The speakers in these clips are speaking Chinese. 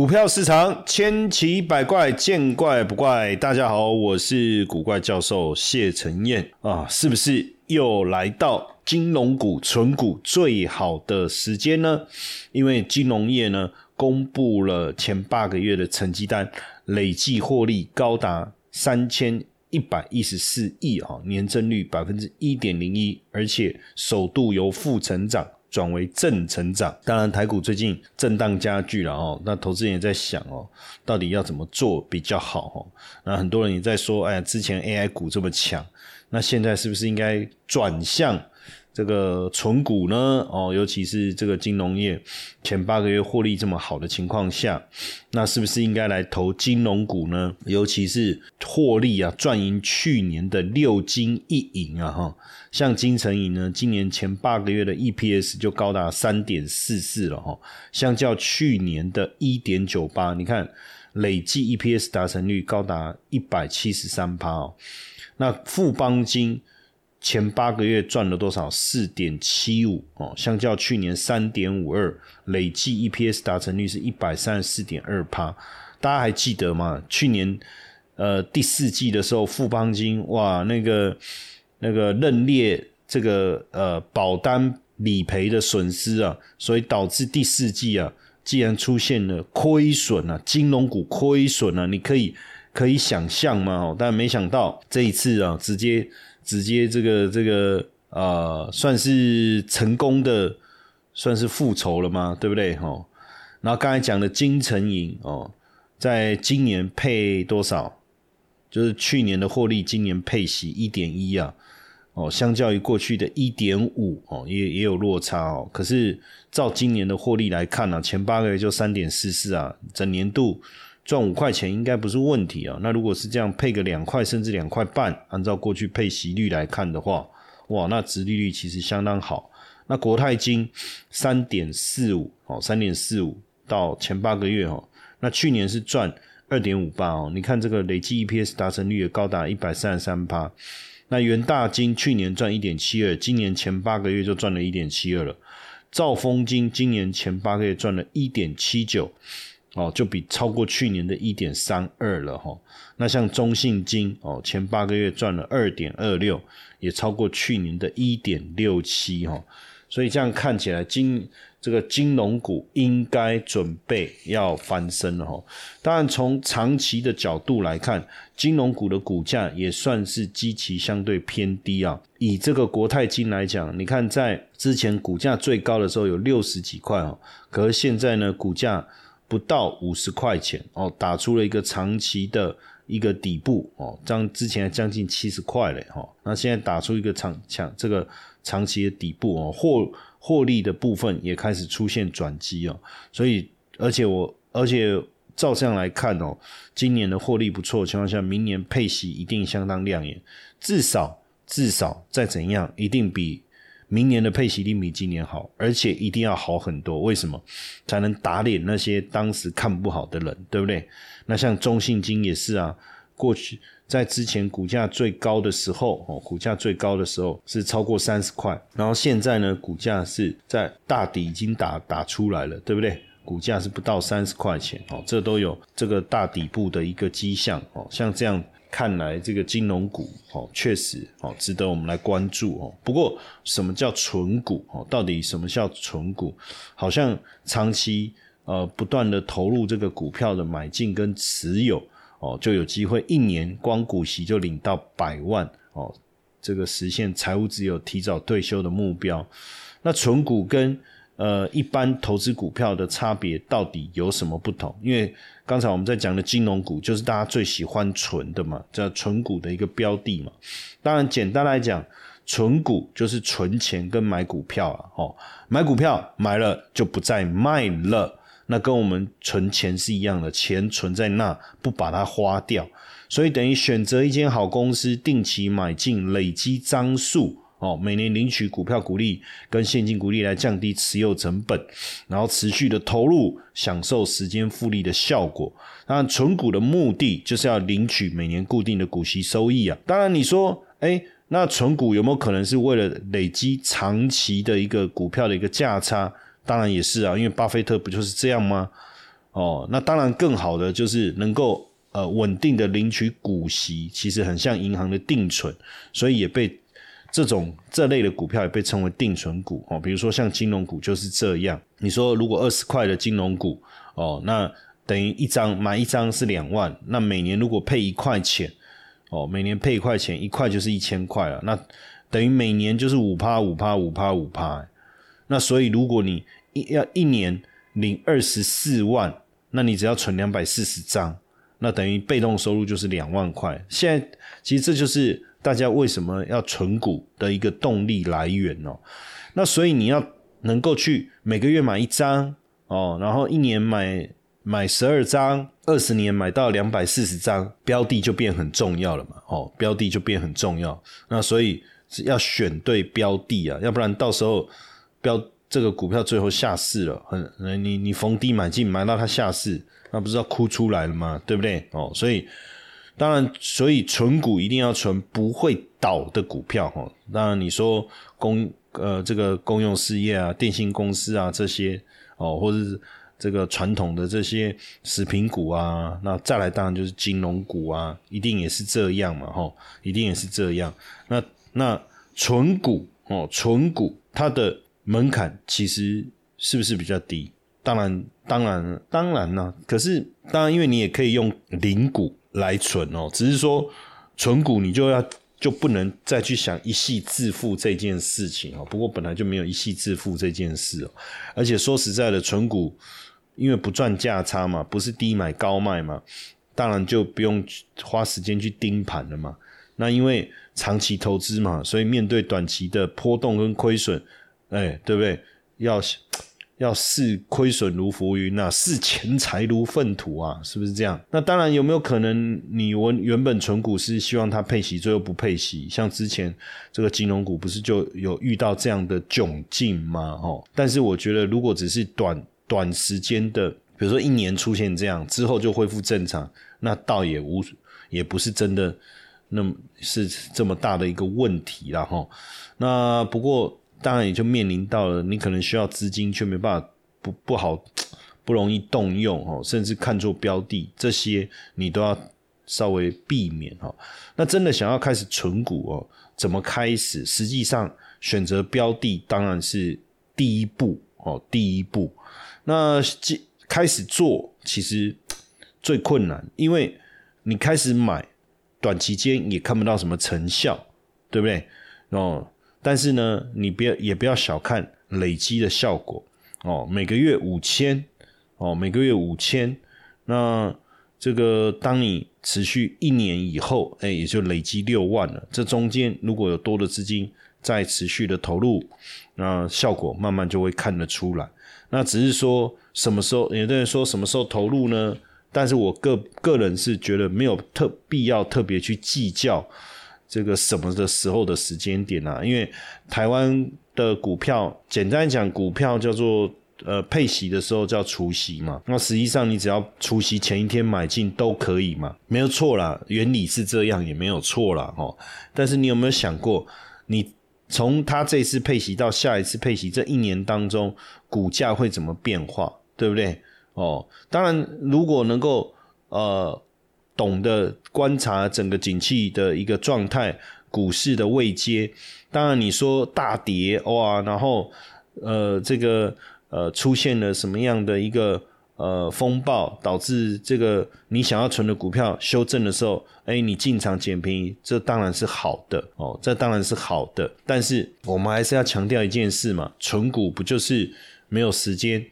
股票市场千奇百怪，见怪不怪。大家好，我是古怪教授谢承彦啊，是不是又来到金融股、纯股最好的时间呢？因为金融业呢公布了前八个月的成绩单，累计获利高达三千一百一十四亿啊，年增率百分之一点零一，而且首度由负成长。转为正成长，当然台股最近震荡加剧了哦。那投资人也在想哦，到底要怎么做比较好哦？那很多人也在说，哎呀，之前 AI 股这么强，那现在是不是应该转向？这个纯股呢，哦，尤其是这个金融业前八个月获利这么好的情况下，那是不是应该来投金融股呢？尤其是获利啊，赚赢去年的六金一银啊，哈，像金城银呢，今年前八个月的 EPS 就高达三点四四了哈，相较去年的一点九八，你看累计 EPS 达成率高达一百七十三趴哦，那富邦金。前八个月赚了多少？四点七五哦，相较去年三点五二，累计 EPS 达成率是一百三十四点二趴。大家还记得吗？去年呃第四季的时候，富邦金哇那个那个认列这个呃保单理赔的损失啊，所以导致第四季啊，既然出现了亏损啊，金融股亏损啊，你可以可以想象吗？但没想到这一次啊，直接。直接这个这个啊，算是成功的，算是复仇了吗？对不对？吼，然后刚才讲的金城银哦，在今年配多少？就是去年的获利，今年配息一点一啊，哦，相较于过去的一点五哦，也也有落差哦。可是照今年的获利来看呢，前八个月就三点四四啊，整年度。赚五块钱应该不是问题啊。那如果是这样配个两块甚至两块半，按照过去配息率来看的话，哇，那殖利率其实相当好。那国泰金三点四五哦，三点四五到前八个月哦，那去年是赚二点五八哦。你看这个累计 EPS 达成率也高达一百三十三趴。那元大金去年赚一点七二，今年前八个月就赚了一点七二了。兆丰金今年前八个月赚了一点七九。哦，就比超过去年的一点三二了哈。那像中信金哦，前八个月赚了二点二六，也超过去年的一点六七哈。所以这样看起来，金这个金融股应该准备要翻身了哈。当然，从长期的角度来看，金融股的股价也算是基期相对偏低啊。以这个国泰金来讲，你看在之前股价最高的时候有六十几块哦，可是现在呢，股价不到五十块钱哦，打出了一个长期的一个底部哦，这样之前将近七十块嘞哈，那现在打出一个长强这个长期的底部哦，获获利的部分也开始出现转机哦，所以而且我而且照这样来看哦，今年的获利不错的情况下，明年配息一定相当亮眼，至少至少再怎样一定比。明年的配息定比今年好，而且一定要好很多。为什么？才能打脸那些当时看不好的人，对不对？那像中信金也是啊，过去在之前股价最高的时候，哦，股价最高的时候是超过三十块，然后现在呢，股价是在大底已经打打出来了，对不对？股价是不到三十块钱，哦，这都有这个大底部的一个迹象，哦，像这样。看来这个金融股哦，确实哦，值得我们来关注哦。不过，什么叫纯股哦？到底什么叫纯股？好像长期呃不断的投入这个股票的买进跟持有哦，就有机会一年光股息就领到百万哦，这个实现财务自由、提早退休的目标。那纯股跟呃，一般投资股票的差别到底有什么不同？因为刚才我们在讲的金融股，就是大家最喜欢存的嘛，叫存股的一个标的嘛。当然，简单来讲，存股就是存钱跟买股票啊。哦，买股票买了就不再卖了，那跟我们存钱是一样的，钱存在那不把它花掉，所以等于选择一间好公司，定期买进，累积张数。哦，每年领取股票股利跟现金股利来降低持有成本，然后持续的投入，享受时间复利的效果。那存股的目的就是要领取每年固定的股息收益啊。当然，你说，哎，那存股有没有可能是为了累积长期的一个股票的一个价差？当然也是啊，因为巴菲特不就是这样吗？哦。那当然更好的就是能够呃稳定的领取股息，其实很像银行的定存，所以也被这种这类的股票也被称为定存股哦。比如说像金融股就是这样。你说如果二十块的金融股哦，那等于一张买一张是两万，那每年如果配一块钱哦，每年配一块钱，一块就是一千块了，那等于每年就是五趴五趴五趴五趴。那所以如果你一要一年领二十四万，那你只要存两百四十张，那等于被动收入就是两万块。现在其实这就是大家为什么要存股的一个动力来源哦。那所以你要能够去每个月买一张哦，然后一年买买十二张，二十年买到两百四十张，标的就变很重要了嘛。哦，标的就变很重要。那所以是要选对标的啊，要不然到时候。标这个股票最后下市了，很你你逢低买进买到它下市，那不是要哭出来了吗？对不对？哦，所以当然，所以存股一定要存不会倒的股票哈。当然你说公呃这个公用事业啊、电信公司啊这些哦，或者是这个传统的这些食品股啊，那再来当然就是金融股啊，一定也是这样嘛哈，一定也是这样。那那存股哦，存股它的。门槛其实是不是比较低？当然，当然，当然呢。可是，当然，因为你也可以用零股来存哦。只是说，存股你就要就不能再去想一系致富这件事情哦。不过本来就没有一系致富这件事哦。而且说实在的，存股因为不赚价差嘛，不是低买高卖嘛，当然就不用花时间去盯盘了嘛。那因为长期投资嘛，所以面对短期的波动跟亏损。哎，对不对？要要视亏损如浮云呐，视钱财如粪土啊，是不是这样？那当然，有没有可能你我原本存股是希望它配息，最后不配息？像之前这个金融股不是就有遇到这样的窘境吗？哦，但是我觉得，如果只是短短时间的，比如说一年出现这样之后就恢复正常，那倒也无也不是真的那么是这么大的一个问题了哈。那不过。当然也就面临到了，你可能需要资金，却没办法不不好 不容易动用哦，甚至看作标的，这些你都要稍微避免哦。那真的想要开始存股哦，怎么开始？实际上选择标的当然是第一步哦，第一步。那开始做其实 最困难，因为你开始买，短期间也看不到什么成效，对不对？哦。但是呢，你不要也不要小看累积的效果哦。每个月五千哦，每个月五千，那这个当你持续一年以后，哎，也就累积六万了。这中间如果有多的资金在持续的投入，那效果慢慢就会看得出来。那只是说什么时候，有的人说什么时候投入呢？但是我个个人是觉得没有特必要特别去计较。这个什么的时候的时间点啊？因为台湾的股票，简单讲，股票叫做呃配息的时候叫除息嘛。那实际上你只要除息前一天买进都可以嘛，没有错啦，原理是这样，也没有错啦。哦。但是你有没有想过，你从他这次配息到下一次配息这一年当中，股价会怎么变化？对不对？哦，当然，如果能够呃。懂得观察整个景气的一个状态，股市的位阶。当然，你说大跌哇，然后呃，这个呃出现了什么样的一个呃风暴，导致这个你想要存的股票修正的时候，哎，你进场捡便宜，这当然是好的哦，这当然是好的。但是我们还是要强调一件事嘛，存股不就是没有时间？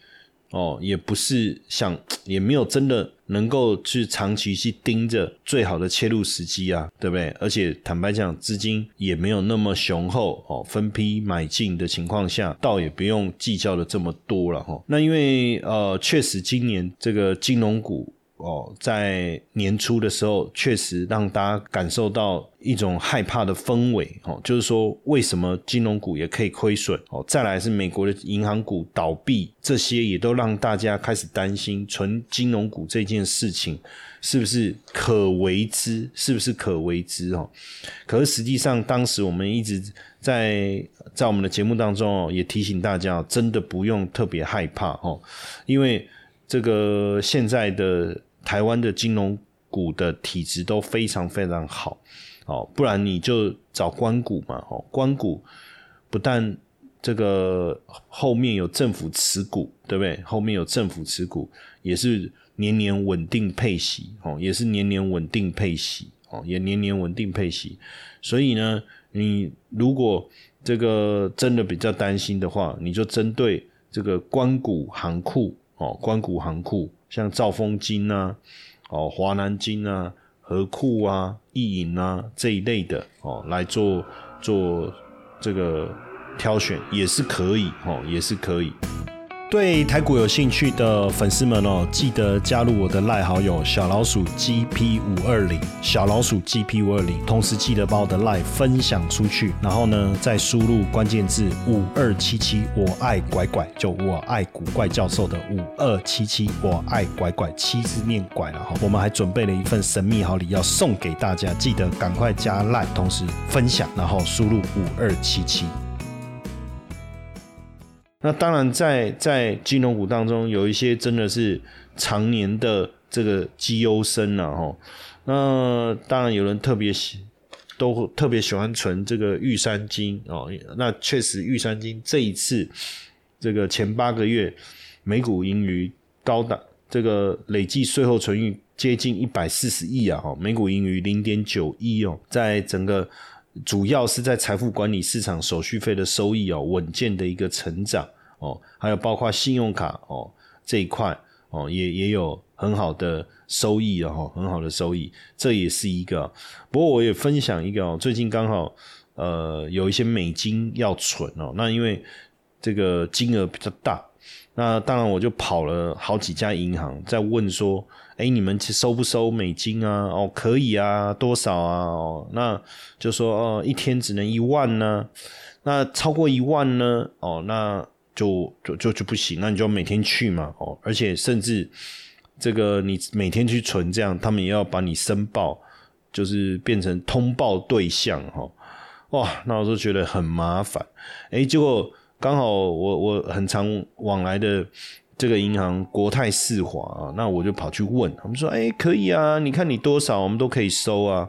哦，也不是想，也没有真的能够去长期去盯着最好的切入时机啊，对不对？而且坦白讲，资金也没有那么雄厚哦，分批买进的情况下，倒也不用计较的这么多了哈。那因为呃，确实今年这个金融股。哦，在年初的时候，确实让大家感受到一种害怕的氛围。哦，就是说，为什么金融股也可以亏损？哦，再来是美国的银行股倒闭，这些也都让大家开始担心存金融股这件事情是不是可为之？是不是可为之？哦，可是实际上，当时我们一直在在我们的节目当中哦，也提醒大家，真的不用特别害怕哦，因为。这个现在的台湾的金融股的体质都非常非常好哦，不然你就找关股嘛哦，关股不但这个后面有政府持股，对不对？后面有政府持股，也是年年稳定配息哦，也是年年稳定配息哦，也年年稳定配息。所以呢，你如果这个真的比较担心的话，你就针对这个关谷行库哦，关谷行库像兆丰金啊、哦华南金啊、和库啊、易银啊这一类的哦来做做这个挑选也是可以哦，也是可以。对台股有兴趣的粉丝们哦，记得加入我的赖好友小老鼠 GP 五二零，小老鼠 GP 五二零，同时记得把我的赖分享出去，然后呢，再输入关键字五二七七，我爱拐拐，就我爱古怪教授的五二七七，我爱拐拐，七字念拐了哈。我们还准备了一份神秘好礼要送给大家，记得赶快加赖，同时分享，然后输入五二七七。那当然，在在金融股当中，有一些真的是常年的这个绩优生了哈。那当然有人特别喜，都特别喜欢存这个玉山金哦。那确实，玉山金这一次这个前八个月每股盈余高达这个累计税后存余接近一百四十亿啊！哈，每股盈余零点九一哦，在整个。主要是在财富管理市场手续费的收益哦，稳健的一个成长哦，还有包括信用卡哦这一块哦，也也有很好的收益哦，很好的收益，这也是一个。不过我也分享一个哦，最近刚好呃有一些美金要存哦，那因为这个金额比较大，那当然我就跑了好几家银行在问说。哎，你们收不收美金啊？哦，可以啊，多少啊？哦，那就说哦，一天只能一万呢。那超过一万呢？哦，那就就就就不行。那你就每天去嘛。哦，而且甚至这个你每天去存，这样他们也要把你申报，就是变成通报对象哈。哇，那我就觉得很麻烦。哎，结果刚好我我很常往来的。这个银行国泰世华啊，那我就跑去问，他们说：“哎，可以啊，你看你多少，我们都可以收啊。”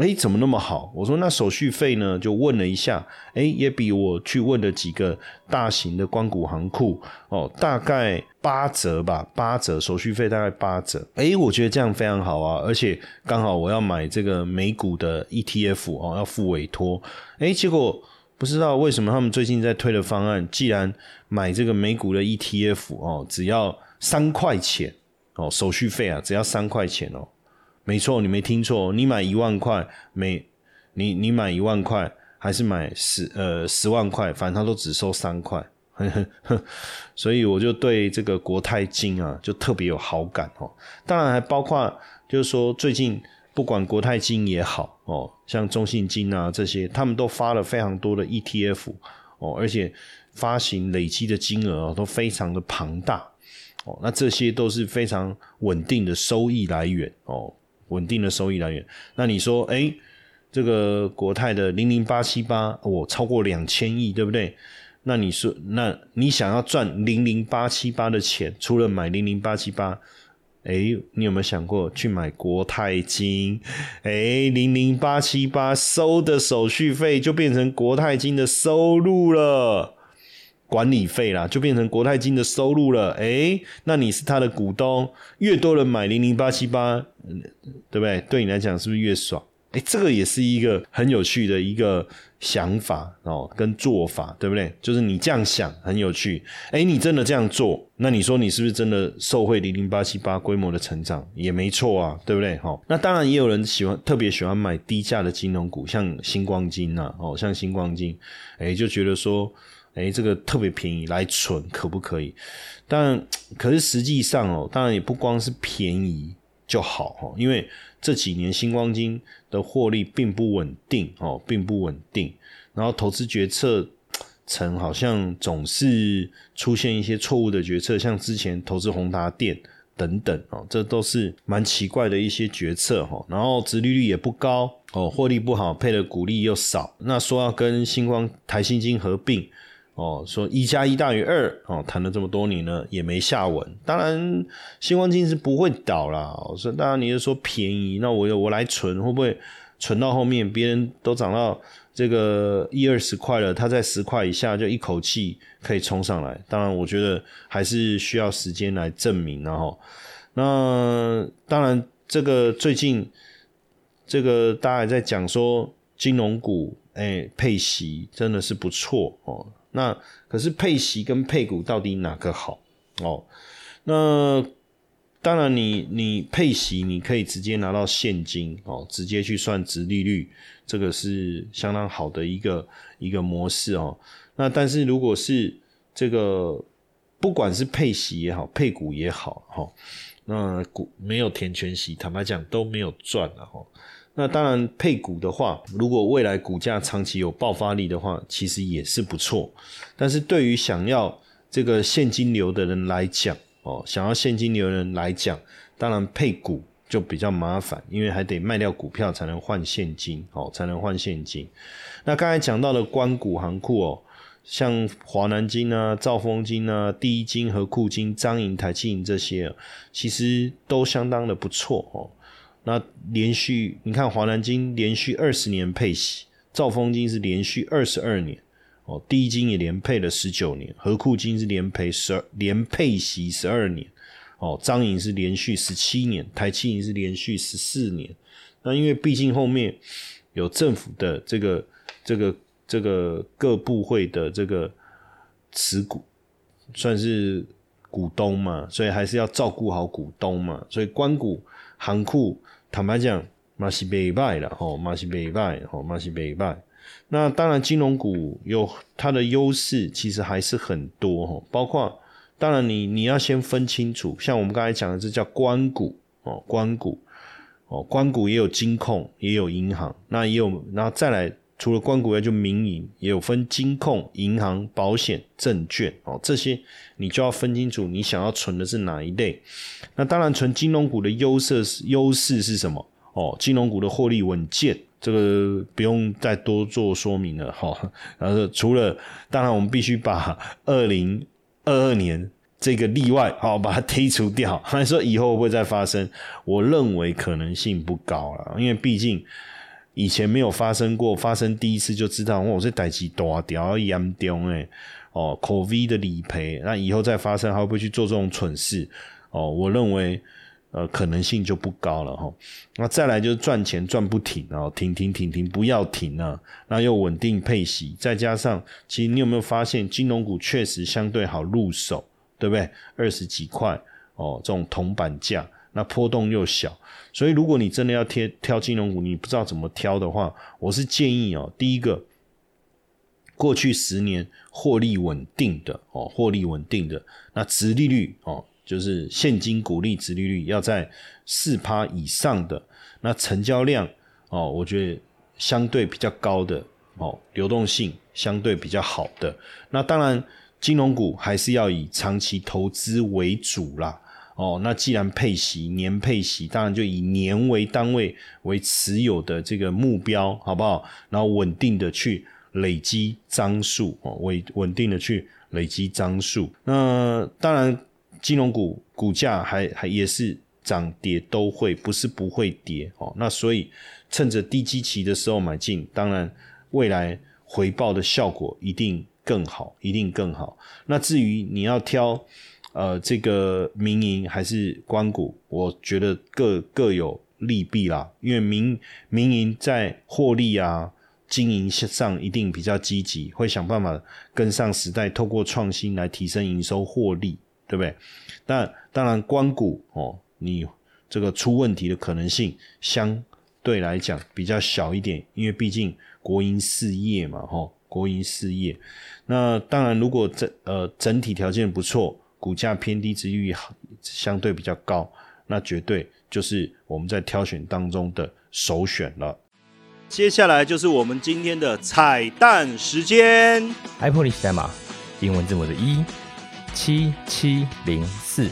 哎，怎么那么好？我说：“那手续费呢？”就问了一下，哎，也比我去问的几个大型的光谷行库哦，大概八折吧，八折手续费大概八折。哎，我觉得这样非常好啊，而且刚好我要买这个美股的 ETF 哦，要付委托。哎，结果。不知道为什么他们最近在推的方案，既然买这个美股的 ETF 哦，只要三块钱哦，手续费啊，只要三块钱哦，没错，你没听错，你买一万块，每你你买一万块，还是买十呃十万块，反正他都只收三块，所以我就对这个国泰金啊，就特别有好感哦。当然还包括就是说最近。不管国泰金也好哦，像中信金啊这些，他们都发了非常多的 ETF 哦，而且发行累积的金额都非常的庞大哦，那这些都是非常稳定的收益来源哦，稳定的收益来源。那你说，哎，这个国泰的零零八七八，我超过两千亿，对不对？那你说，那你想要赚零零八七八的钱，除了买零零八七八？哎，你有没有想过去买国泰金？哎，零零八七八收的手续费就变成国泰金的收入了，管理费啦就变成国泰金的收入了。哎，那你是他的股东，越多人买零零八七八，对不对？对你来讲是不是越爽？哎，这个也是一个很有趣的一个。想法哦，跟做法对不对？就是你这样想很有趣，哎，你真的这样做，那你说你是不是真的受惠零零八七八规模的成长也没错啊，对不对？好，那当然也有人喜欢特别喜欢买低价的金融股，像星光金呐，哦，像星光金，哎，就觉得说，哎，这个特别便宜来存可不可以？但可是实际上哦，当然也不光是便宜就好哈，因为。这几年星光金的获利并不稳定哦，并不稳定。然后投资决策层好像总是出现一些错误的决策，像之前投资宏达电等等哦，这都是蛮奇怪的一些决策哈。然后殖利率也不高哦，获利不好，配的股利又少。那说要跟星光台新金合并哦，说一加一大于二哦，谈了这么多年呢，也没下文。当然，新光金是不会倒啦。我说，当然你是说便宜，那我我来存，会不会存到后面别人都涨到这个一二十块了，它在十块以下就一口气可以冲上来？当然，我觉得还是需要时间来证明，然后那当然这个最近这个大家也在讲说金融股。哎，配息真的是不错哦。那可是配息跟配股到底哪个好哦？那当然，你你配息你可以直接拿到现金哦，直接去算值利率，这个是相当好的一个一个模式哦。那但是如果是这个，不管是配息也好，配股也好哈，那股没有填全息，坦白讲都没有赚了哈。那当然，配股的话，如果未来股价长期有爆发力的话，其实也是不错。但是对于想要这个现金流的人来讲，哦，想要现金流的人来讲，当然配股就比较麻烦，因为还得卖掉股票才能换现金，哦，才能换现金。那刚才讲到的关谷行库哦，像华南金啊、兆丰金啊、第一金和库金、张银、台积银这些，其实都相当的不错哦。那连续你看华南金连续二十年配息，兆丰金是连续二十二年哦，第一金也连配了十九年，和库金是连配十二连配息十二年哦，张颖是连续十七年，台积银是连续十四年。那因为毕竟后面有政府的这个这个这个各部会的这个持股，算是股东嘛，所以还是要照顾好股东嘛，所以关谷行库。坦白讲，马西北拜了吼，马西北拜吼，马西北拜。那当然，金融股有它的优势，其实还是很多吼。包括，当然你你要先分清楚，像我们刚才讲的，这叫关股哦，关股哦，关股也有金控，也有银行，那也有，然后再来，除了关股外，就民营也有分金控、银行、保险、证券哦，这些你就要分清楚，你想要存的是哪一类。那当然，存金融股的优势是优势是什么？哦，金融股的获利稳健，这个不用再多做说明了哈。然后除了，当然我们必须把二零二二年这个例外，好把它剔除掉。还说以后会不会再发生？我认为可能性不高了，因为毕竟以前没有发生过，发生第一次就知道，我这代志大掉严重诶。哦，COVID 的理赔，那以后再发生，还会不会去做这种蠢事？哦，我认为，呃，可能性就不高了哈。那再来就是赚钱赚不停啊，停停停停，不要停啊。那又稳定配息，再加上，其实你有没有发现，金融股确实相对好入手，对不对？二十几块哦，这种铜板价，那波动又小。所以如果你真的要挑挑金融股，你不知道怎么挑的话，我是建议哦，第一个，过去十年获利稳定的哦，获利稳定的，那殖利率哦。就是现金股利值利率要在四趴以上的，那成交量哦，我觉得相对比较高的哦，流动性相对比较好的。那当然，金融股还是要以长期投资为主啦。哦，那既然配息年配息，当然就以年为单位为持有的这个目标，好不好？然后稳定的去累积张数哦，稳稳定的去累积张数。那当然。金融股股价还还也是涨跌都会，不是不会跌哦。那所以趁着低基期的时候买进，当然未来回报的效果一定更好，一定更好。那至于你要挑呃这个民营还是官股，我觉得各各有利弊啦。因为民民营在获利啊经营上一定比较积极，会想办法跟上时代，透过创新来提升营收获利。对不对？但当然，关股哦，你这个出问题的可能性相对来讲比较小一点，因为毕竟国营事业嘛，哈，国营事业。那当然，如果整呃整体条件不错，股价偏低，之率相对比较高，那绝对就是我们在挑选当中的首选了。接下来就是我们今天的彩蛋时间，iPhone 历史代码英文字母的一。七七零四。